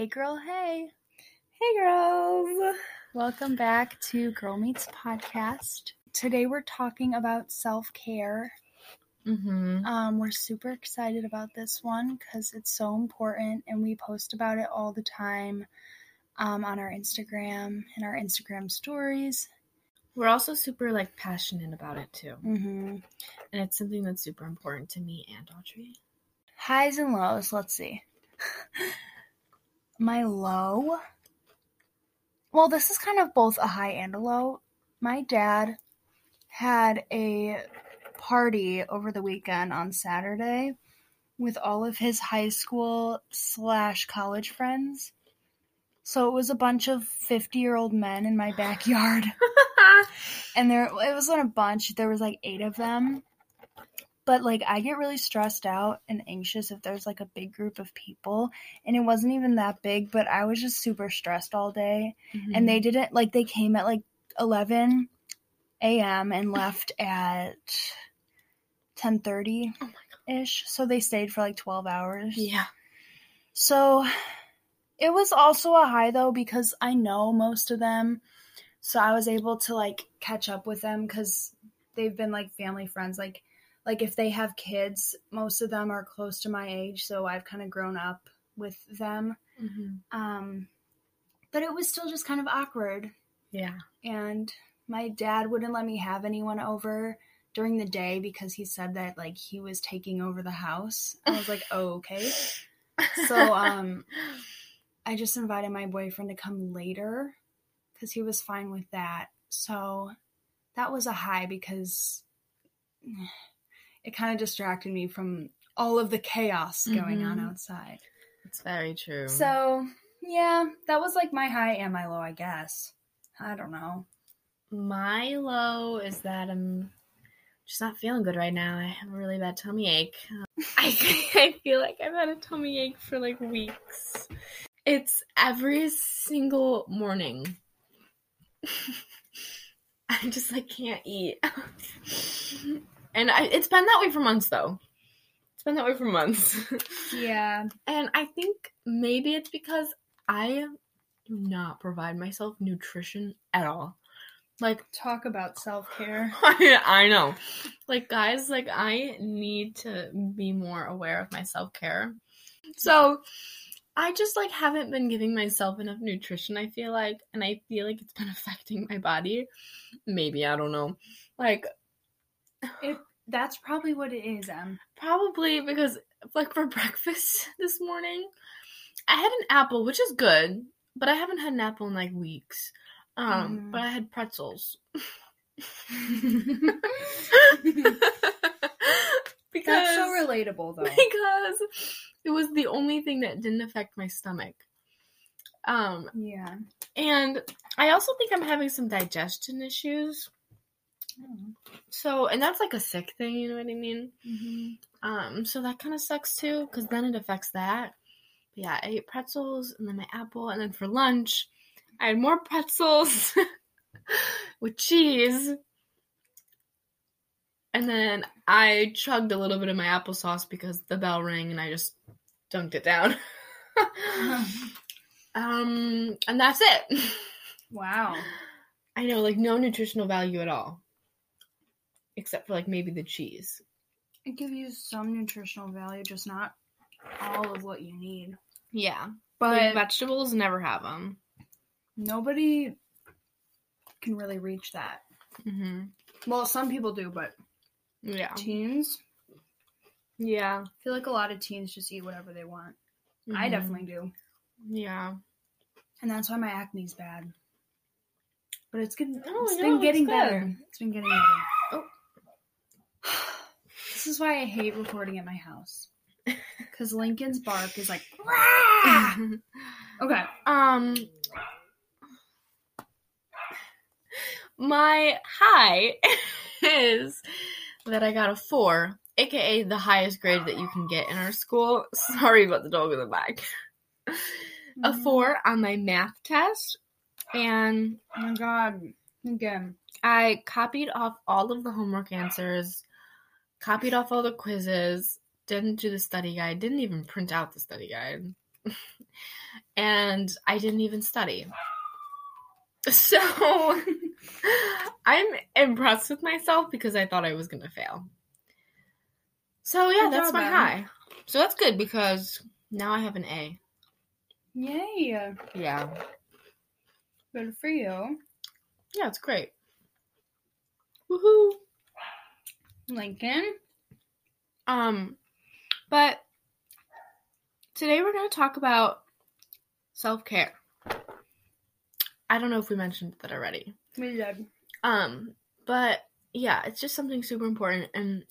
Hey, girl, hey. Hey, girls. Welcome back to Girl Meets Podcast. Today we're talking about self care. Mm-hmm. Um, we're super excited about this one because it's so important and we post about it all the time um, on our Instagram and our Instagram stories. We're also super like passionate about it too, Mm-hmm. and it's something that's super important to me and Audrey. Highs and lows, let's see. My low. Well, this is kind of both a high and a low. My dad had a party over the weekend on Saturday with all of his high school slash college friends. So it was a bunch of 50 year old men in my backyard. and there it wasn't a bunch, there was like eight of them. But like I get really stressed out and anxious if there's like a big group of people. And it wasn't even that big, but I was just super stressed all day and they mm-hmm. didn't like they came at like 11 a.m and left at 10:30 oh ish. so they stayed for like 12 hours yeah, so it was also a high though because i know most of them so i was able to like catch up with them because they've been like family friends like like if they have kids most of them are close to my age so i've kind of grown up with them mm-hmm. um but it was still just kind of awkward yeah. and my dad wouldn't let me have anyone over during the day because he said that like he was taking over the house. I was like, "Oh, okay." So um I just invited my boyfriend to come later cuz he was fine with that. So that was a high because it kind of distracted me from all of the chaos going on Mhm. outside. it's very true. So, yeah, that was like my high and my low, I guess. I don't know. my low is that I'm just not feeling good right now. I have a really bad tummy ache. Um, I I feel like I've had a tummy ache for like weeks. It's every single morning. I just like can't eat. and I, it's been that way for months though. It's been that way for months. Yeah. and I think maybe it's because I do not provide myself nutrition at all. Like Talk about self care. I, I know. Like, guys, like, I need to be more aware of my self care. So, I just, like, haven't been giving myself enough nutrition, I feel like. And I feel like it's been affecting my body. Maybe, I don't know. Like, It, that's probably what it is, Em. probably because, like, for breakfast this morning, I had an apple, which is good, but I haven't had an apple in, like, weeks. Um, Mhm. but I had pretzels. because That's so relatable, though. because it was the only thing that didn't affect my stomach. Um, yeah. and I also think I'm having some digestion issues. So, and that's like a sick thing, you know what I mean? Mm-hmm. Um, so that kind of sucks too, because then it affects that. But yeah, I ate pretzels and then my apple, and then for lunch, I had more pretzels with cheese. And then I chugged a little bit of my applesauce because the bell rang and I just dunked it down. um, and that's it. wow. I know, like no nutritional value at all. Except for like maybe the cheese. It gives you some nutritional value, just not all of what you need. Yeah. But like vegetables never have them. nobody can really reach that. Mm-hmm. Well, some people do, but Yeah. teens, Yeah. I feel like a lot of teens just eat whatever they want. I Mhm. definitely do. Yeah. And that's why my acne's bad. But it's getting, Oh, it's no, been getting good. better. It's been getting better. This is why I hate recording at my house. Because Lincoln's bark is like, okay. um my high is that I got a four, aka the highest grade that you can get in our school. Sorry about the dog in the back. A four on my math test, and Oh my god. Again. I copied off all of the homework answers, copied off all the quizzes, didn't do the study guide, didn't even print out the study guide. and I didn't even study. So I'm impressed with myself because I thought I was going to fail. So yeah, Good that's job, my high. So that's good because now I have an A. Yay. Yeah. Good for you. Yeah, it's great. Woohoo. Lincoln. Um, but today we're going to talk about self care. I don't know if we mentioned that already. We did. Um, but yeah, it's just something super important, and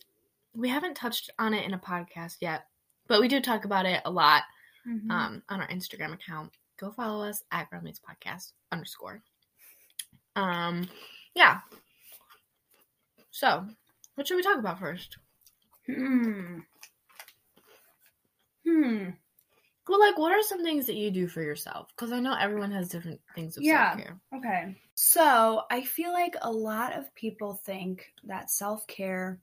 we haven't touched on it in a podcast yet, but we do talk about it a lot Mhm. um, on our Instagram account. Go follow us at Girl Meets Podcast underscore. Um, yeah. So, what should we talk about first? Hmm. Hmm. Well, like, what are some things that you do for yourself? Because I know everyone has different things of Yeah. self care. Okay. So I feel like a lot of people think that self care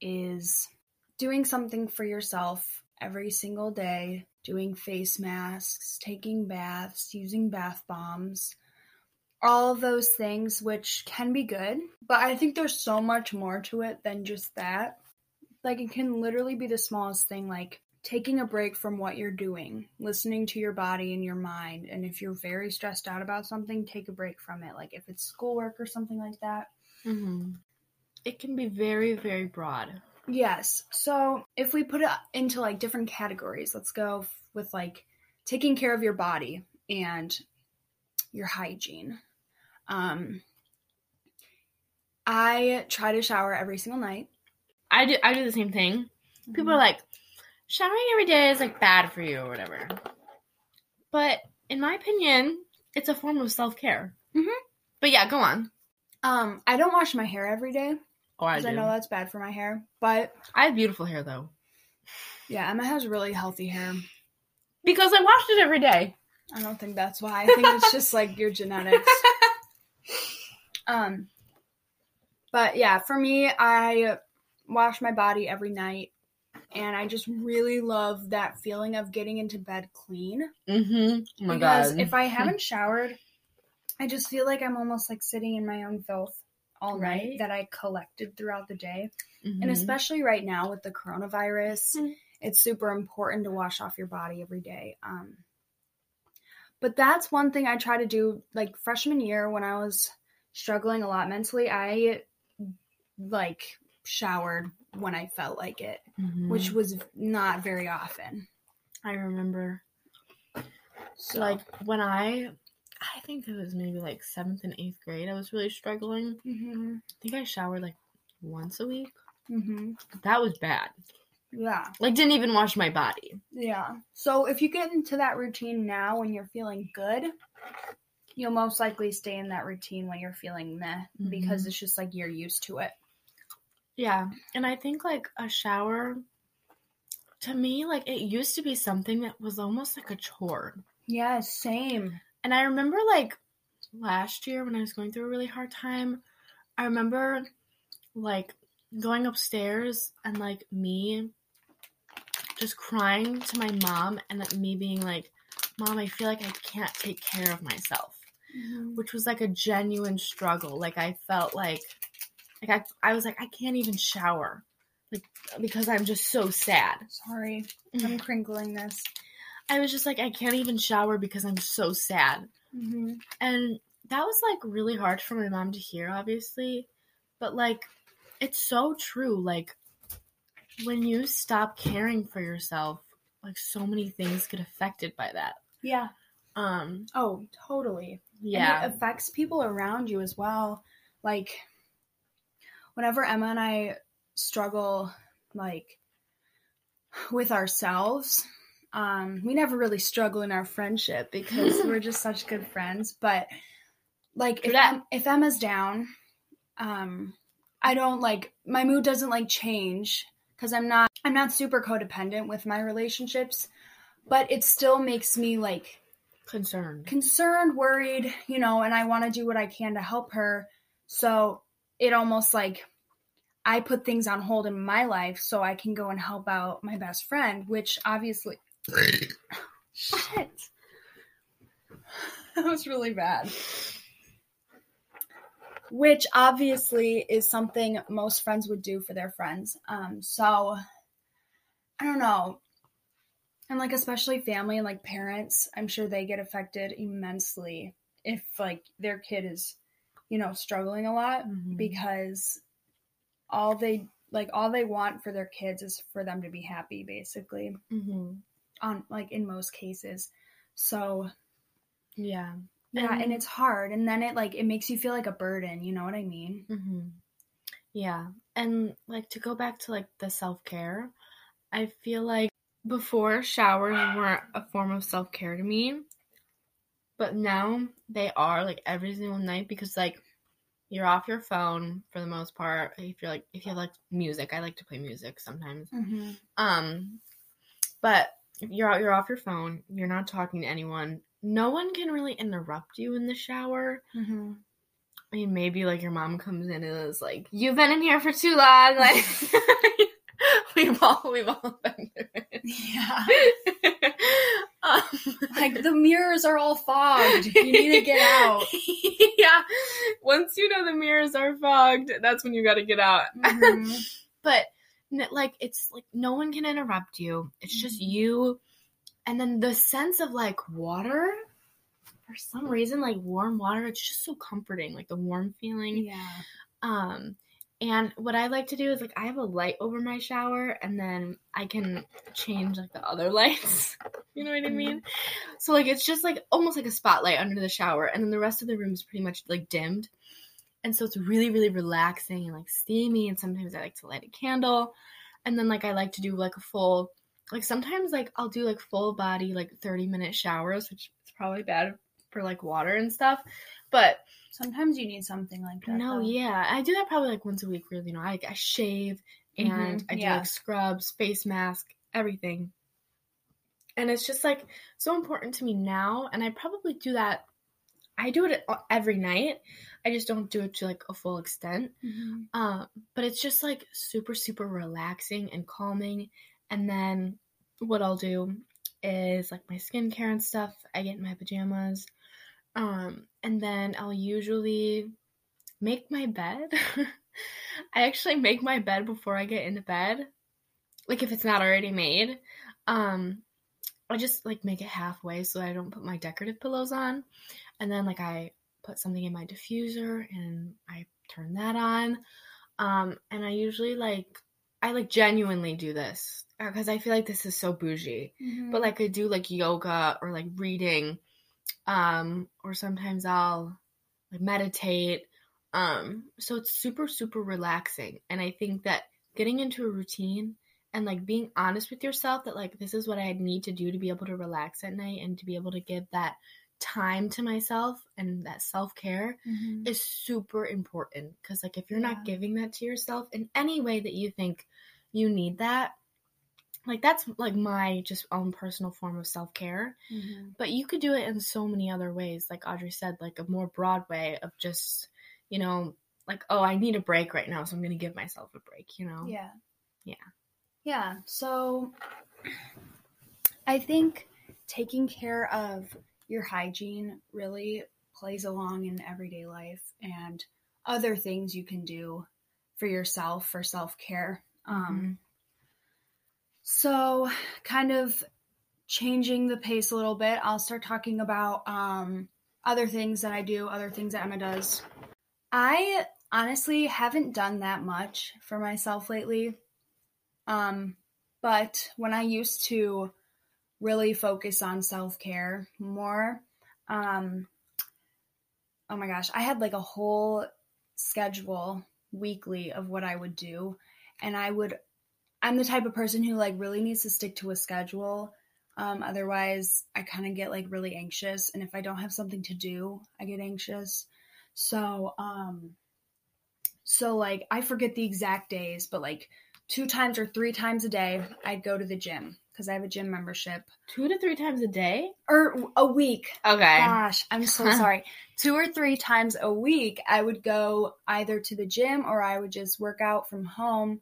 is doing something for yourself every single day, doing face masks, taking baths, using bath bombs, all of those things, which can be good. But I think there's so much more to it than just that. Like, it can literally be the smallest thing, like taking a break from what you're doing, listening to your body and your mind. And if you're very stressed out about something, take a break from it. Like if it's schoolwork or something like that. Mm-hmm. It can be very, very broad. Yes. So if we put it into like different categories, let's go f- with like taking care of your body and your hygiene. Um, I try to shower every single night. I do. I do the same thing. People are like, showering every day is like bad for you or whatever. But in my opinion, it's a form of self care. Mhm. But yeah, go on. Um, I don't wash my hair every day Oh, I because do. I know that's bad for my hair. But I have beautiful hair though yeah, Emma has really healthy hair. because I washed it every day. I don't think that's why. I think it's just like your genetics. Um, but yeah, for me, I wash my body every night, and I just really love that feeling of getting into bed clean. Mm-hmm. Oh my because god. if I haven't showered, I just feel like I'm almost like sitting in my own filth all Right. night that I collected throughout the day. Mhm. And especially right now with the coronavirus, Mhm. it's super important to wash off your body every day. Um, but that's one thing I try to do. Like freshman year, when I was struggling a lot mentally, I like showered when I felt like it, Mhm. which was not very often. I remember, So like when I, I think it was maybe like seventh and eighth grade. I was really struggling. hmm I think I showered like once a week. hmm That was bad. Yeah, Like didn't even wash my body. yeah. So if you get into that routine now when you're feeling good. You'll most likely stay in that routine when you're feeling meh because Mhm. it's just like you're used to it. Yeah, and I think like a shower to me like it used to be something that was almost like a chore. Yeah, same. And I remember like last year when I was going through a really hard time, I remember like going upstairs and like me just crying to my mom and like me being like, "Mom, I feel like I can't take care of myself." Which was like a genuine struggle. Like I felt like like I I was like I can't even shower. Like because I'm just so sad. Sorry, I'm crinkling this. I was just like I can't even shower because I'm so sad. Mm-hmm. And that was like really hard for my mom to hear, obviously. But like, it's so true. Like, when you stop caring for yourself, like, so many things get affected by that. Yeah. Um, Oh, totally. yeah. And it affects people around you as well. Like, whenever Emma and I struggle, like, with ourselves, um, we never really struggle in our friendship because we're just such good friends. But, like, if. Em- if Emma's down, um, I don't like my mood doesn't like change because I'm not I'm not super codependent with my relationships, but it still makes me like Concerned. concerned, worried, you know, and I want to do what I can to help her. So it almost like I put things on hold in my life so I can go and help out my best friend, which obviously Shit. that was really bad. Which obviously is something most friends would do for their friends. Um, so I don't know. And like especially family and like parents, I'm sure they get affected immensely if like their kid is, you know, struggling a lot Mhm. because all they like all they want for their kids is for them to be happy basically hmm on like in most cases. So Yeah. Yeah, and And- it's hard and then it like it makes you feel like a burden, you know what I mean? hmm Yeah. And like to go back to like the self care, I feel like before showers weren't a form of self care to me, but now they are like every single night because like you're off your phone for the most part. If you're like if you have like music, I like to play music sometimes. Mm-hmm. Um, but if you're out, you're off your phone. You're not talking to anyone. No one can really interrupt you in the shower. Mm-hmm. I mean, maybe like your mom comes in and is like, "You've been in here for too long." Like, we've all we've all been it. Yeah. um, Like the mirrors are all fogged. You need to get out. yeah. Once you know the mirrors are fogged, that's when you got to get out. Mhm. but like it's like no one can interrupt you it's just Mhm. you and then the sense of like water for some reason like warm water it's just so comforting like the warm feeling. Yeah. um and what i like to do is like i have a light over my shower and then i can change like the other lights. You know what i mean? So like it's just like almost like a spotlight under the shower and then the rest of the room is pretty much like dimmed. And so it's really really relaxing and like steamy and sometimes i like to light a candle. And then like i like to do like a full like sometimes like i'll do like full body like 30 minute showers which is probably bad for like water and stuff but Sometimes you need something like that. no though. yeah i do that probably like once a week really you know i, I shave and Mhm, i do yeah. like scrubs face mask everything and it's just like so important to me now and i probably do that i do it every night i just don't do it to like a full extent Mhm. um, but it's just like super, super relaxing and calming. And then what I'll do is like my skincare and stuff. I get in my pajamas. Um, and then I'll usually make my bed. I actually make my bed before I get into bed. Like if it's not already made. Um, I just like make it halfway so I don't put my decorative pillows on. And then like I put something in my diffuser and I turn that on. Um, and I usually like I like genuinely do this because I feel like this is so bougie. Mhm. But like I do like yoga or like reading, um, or sometimes I'll like meditate. Um, so it's super super relaxing, and I think that getting into a routine and like being honest with yourself that like this is what I need to do to be able to relax at night and to be able to give that time to myself and that self care Mhm. is super important because like if you're not giving that to yourself in any way that you think you need that like that's like my just own personal form of self-care Mhm. but you could do it in so many other ways like audrey said like a more broad way of just you know like oh i need a break right now so i'm gonna give myself a break you know Yeah. Yeah. Yeah. So I think taking care of your hygiene really plays along in everyday life and other things you can do for yourself for self care. Um, so, kind of changing the pace a little bit, I'll start talking about um, other things that I do, other things that Emma does. I honestly haven't done that much for myself lately. Um, but when I used to really focus on self care more, um, oh my gosh, I had like a whole schedule weekly of what I would do. And I would, I'm the type of person who like really needs to stick to a schedule. Um, otherwise, I kind of get like really anxious. And if I don't have something to do, I get anxious. So, um, so like I forget the exact days, but like two times or three times a day, I'd go to the gym because I have a gym membership two to three times a day or a week. okay Gosh, I'm so sorry. Two or three times a week, I would go either to the gym or I would just work out from home.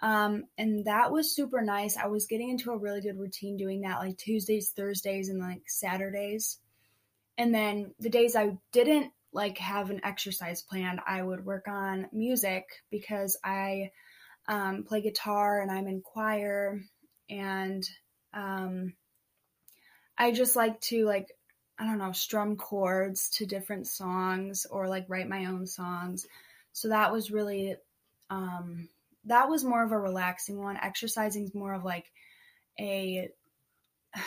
Um, and that was super nice. I was getting into a really good routine doing that like Tuesdays, Thursdays, and like Saturdays. And then the days I didn't like have an exercise plan, I would work on music because I um, play guitar and I'm in choir and um, I just like to like I don't know strum chords to different songs or like write my own songs. So that was really um, that was more of a relaxing one. Exercising is more of like a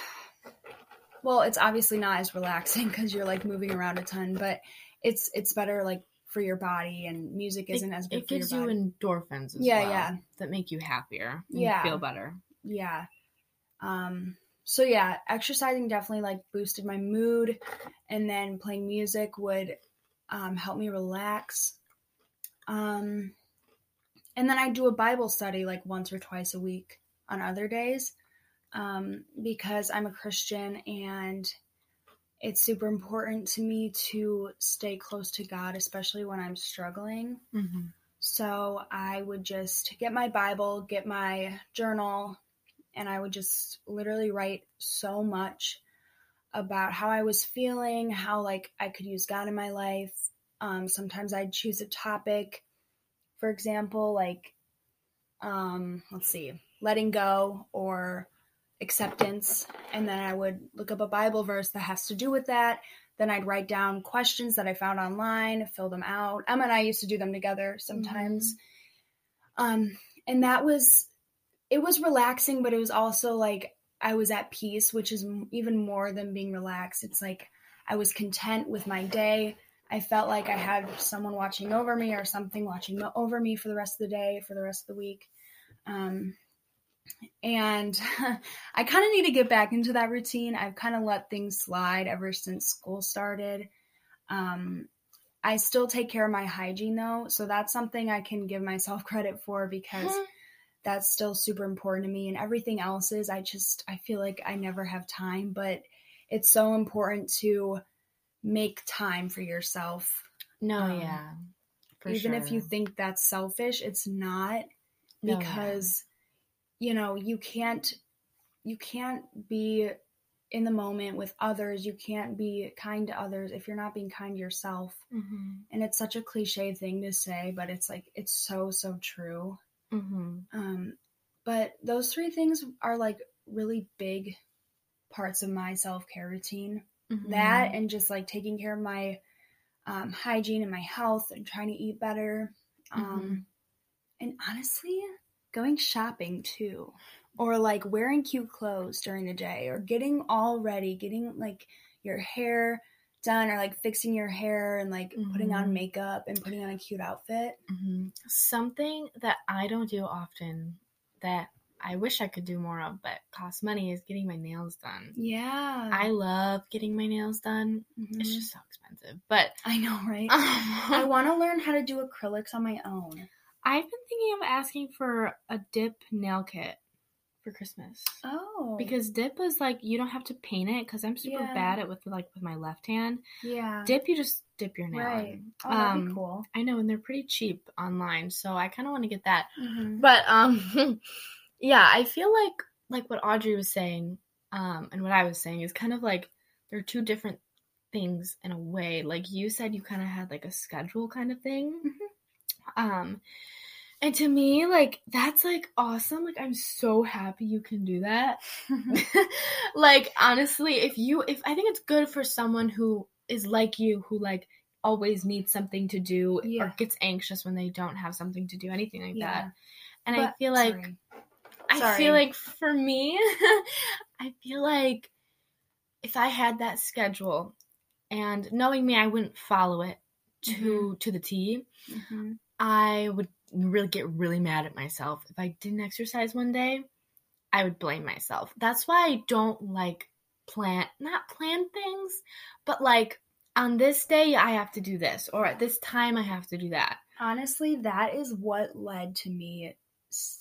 well, it's obviously not as relaxing because you're like moving around a ton, but it's it's better like for your body and music isn't it, as good it for your gives you endorphins as Yeah, well yeah. that make you happier Yeah. feel better yeah. Um so yeah exercising definitely like boosted my mood and then playing music would um, help me relax. Um and then i do a bible study like once or twice a week on other days um because i'm a christian and it's super important to me to stay close to god especially when i'm struggling. Mm-hmm. so I would just get my Bible, get my journal, and I would just literally write so much about how I was feeling, how like I could use God in my life. Um, sometimes I'd choose a topic, for example, like um, let's see, letting go or acceptance, and then I would look up a Bible verse that has to do with that. Then I'd write down questions that I found online, fill them out. Emma and I used to do them together sometimes. Um, and that was, it was relaxing, but it was also like I was at peace, which is even more than being relaxed. It's like I was content with my day. I felt like I had someone watching over me or something watching over me for the rest of the day, for the rest of the week. Um, and I kind of need to get back into that routine. I've kind of let things slide ever since school started. Um, I still take care of my hygiene though, so that's something I can give myself credit for because that's still super important to me. And everything else is, I just, I feel like I never have time, but it's so important to make time for yourself. no Um, yeah Even if you think that's selfish, it's not No, because you know you can't you can't be in the moment with others you can't be kind to others if you're not being kind to yourself Mhm. and it's such a cliche thing to say but it's like it's so so true Mhm. um but those three things are like really big parts of my self-care routine Mhm. that and just like taking care of my um, hygiene and my health and trying to eat better um, and honestly going shopping too or like wearing cute clothes during the day or getting all ready getting like your hair done or like fixing your hair and like putting on Mhm. makeup and putting on a cute outfit Mhm. something that I don't do often that I wish I could do more of, but costs money is getting my nails done. yeah I love getting my nails done. Mhm. It's just so expensive, but i know right I want to learn how to do acrylics on my own I've been thinking of asking for a dip nail kit for Christmas. oh Because dip is like you don't have to paint it because I'm super Yeah. bad at with like with my left hand. yeah Dip you just dip your nail. right in. oh Um, cool I know, and they're pretty cheap online, so I kind of want to get that. Mhm. But um, yeah, I feel like like what Audrey was saying, um, and what I was saying is kind of like they're two different things in a way. Like you said, you kind of had like a schedule kind of thing. Um, and to me, like that's like awesome. Like I'm so happy you can do that. like honestly, if you if I think it's good for someone who is like you who like always needs something to do Yeah. or gets anxious when they don't have something to do, anything like Yeah. that. And I feel like sorry. I Sorry. feel like for me, I feel like if I had that schedule and knowing me, I wouldn't follow it to Mm-hmm. to the T. Mhm. I would really get really mad at myself if I didn't exercise one day. I would blame myself. That's why I don't like plan not plan things, but like on this day I have to do this or at this time I have to do that. honestly that is what led to me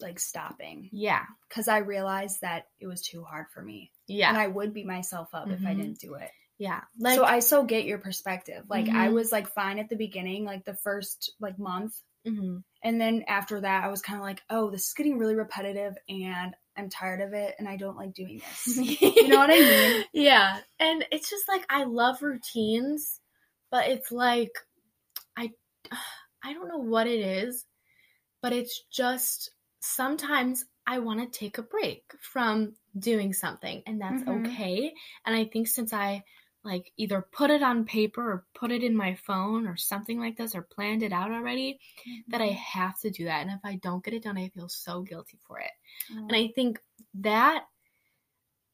like stopping Yeah. because i realized that it was too hard for me Yeah. and i would beat myself up if i Mhm. didn't do it yeah. Like so i so get your perspective like i Mhm. was like fine at the beginning like the first like month Mm-hmm. And then after that, I was kind of like, oh, this is getting really repetitive and I'm tired of it and I don't like doing this. you know what I mean? Yeah. And it's just like I love routines, but it's like I I don't know what it is, but it's just sometimes I want to take a break from doing something and that's Mhm. okay. And I think since I like either put it on paper or put it in my phone or something like this or planned it out already that I have to do that. And if I don't get it done, I feel so guilty for it. Oh. And I think that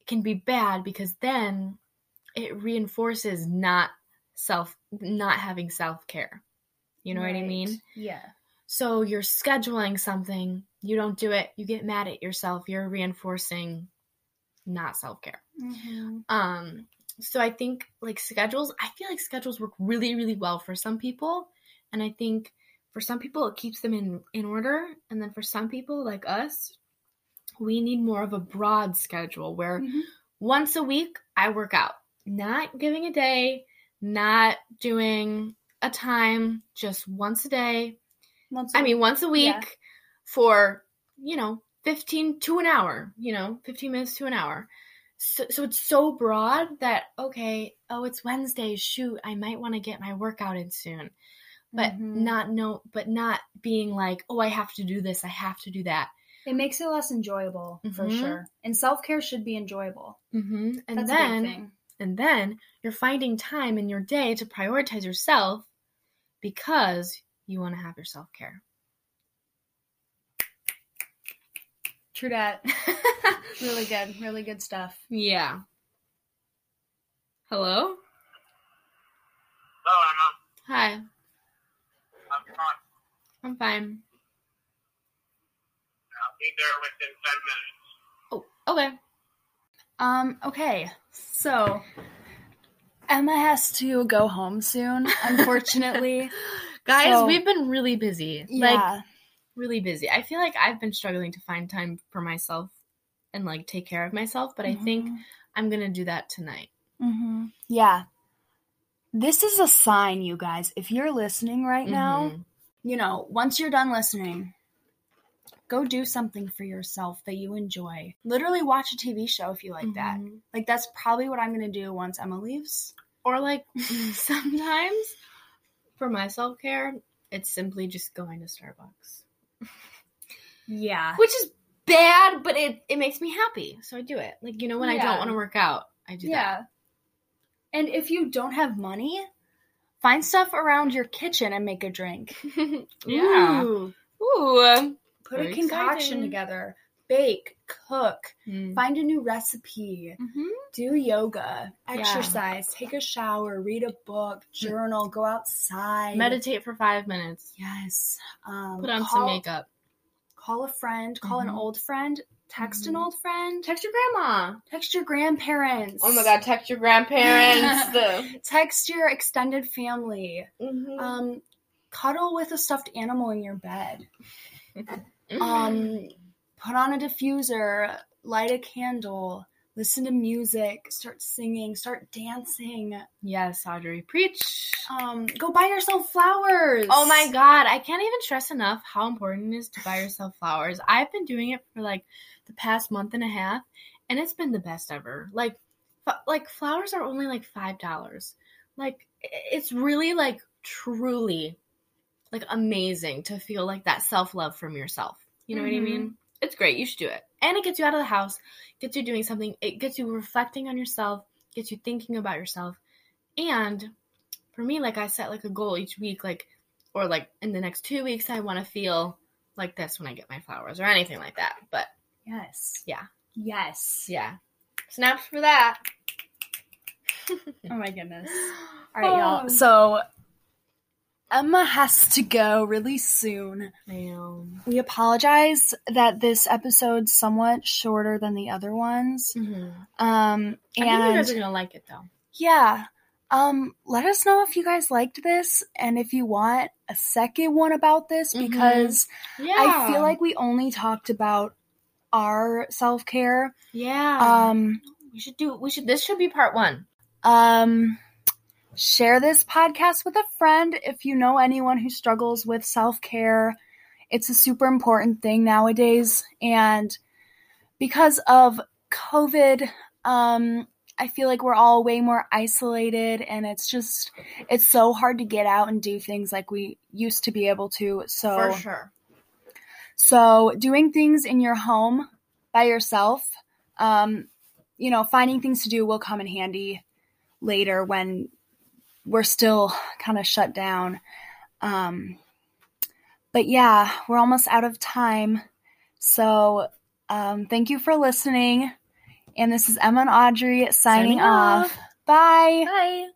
can be bad because then it reinforces not self not having self-care. You know what I mean? Yeah. So you're scheduling something, you don't do it, you get mad at yourself, you're reinforcing not self-care. Mhm. Um so I think like schedules, I feel like schedules work really really well for some people and I think for some people it keeps them in in order and then for some people like us we need more of a broad schedule where Mhm. once a week I work out. Not giving a day, not doing a time, just once a day. Once I mean, once a week Yeah. for, you know, 15 to an hour, you know, 15 minutes to an hour. So, so it's so broad that, okay, oh, it's Wednesday. Shoot, I might want to get my workout in soon. But Mhm. not no, but not being like, oh, I have to do this, I have to do that. it makes it less enjoyable for Mhm. sure. And self care should be enjoyable. Mm-hmm. And That's then, and then you're finding time in your day to prioritize yourself because you want to have your self True that. really good. Really good stuff. yeah. Hello. Hello, Emma. Hi. I'm fine. I'm fine. I'll be there within 10 minutes. Oh, okay. Um, okay. So Emma has to go home soon, unfortunately. Guys, So- we've been really busy. Like yeah. Really busy. I feel like I've been struggling to find time for myself and like take care of myself, but I think I'm going to do that tonight. hmm Yeah. This is a sign, you guys. If you're listening right now, Mhm. you know, once you're done listening, go do something for yourself that you enjoy. Literally watch a TV show if you like that. Mhm. Like that's probably what I'm going to do once Emma leaves. Or like sometimes for my self-care, it's simply just going to Starbucks. Yeah. Which is bad, but it it makes me happy. So I do it. Like, you know, when I don't want to work out, I do that. Yeah. And if you don't have money, find stuff around your kitchen and make a drink. yeah. Ooh. Ooh. Um, Put Very a concoction exciting. together. Bake, cook, Mm. find a new recipe, Mhm. do yoga, Yeah. exercise, take a shower, read a book, journal, go outside. Meditate for five minutes. Yes. Um, Put on call, some makeup. Call a friend, call an Mhm. old friend, text an Mhm. old friend, Text your grandma. text your grandparents. Oh my god, text your grandparents. Text your extended family. Mhm. Um, cuddle with a stuffed animal in your bed. Um, put on a diffuser, light a candle, listen to music, start singing, start dancing. yes, Audrey, preach. Um, go buy yourself flowers. Oh my god, I can't even stress enough how important it is to buy yourself flowers. I've been doing it for like the past month and a half, and it's been the best ever. Like, f- like flowers are only like five dollars. Like, it's really like truly like amazing to feel like that self love from yourself. You know what I Mhm. mean? It's great. You should do it, and it gets you out of the house, gets you doing something. It gets you reflecting on yourself, gets you thinking about yourself, and for me, like I set like a goal each week, like or like in the next two weeks, I want to feel like this when I get my flowers or anything like that. But Yes. Yeah. Yes. yeah, snaps for that. Oh my goodness. All right, y'all. Oh. So Emma has to go really soon. Know. We apologize that this episode's somewhat shorter than the other ones. Mm-hmm. Um, I think you guys are gonna like it though. yeah, um, let us know if you guys liked this and if you want a second one about this Mhm. because Yeah, I feel like we only talked about our self care. yeah. Um, we should do. We should. This should be part one. um, share this podcast with a friend if you know anyone who struggles with self care. It's a super important thing nowadays. And because of COVID, um, I feel like we're all way more isolated and it's just it's so hard to get out and do things like we used to be able to. So For sure. so doing things in your home by yourself, um, you know, finding things to do will come in handy later when we're still kind of shut down. Um, but yeah, we're almost out of time. So um, thank you for listening. And this is Emma and Audrey signing, Signing off. off. Bye. Bye.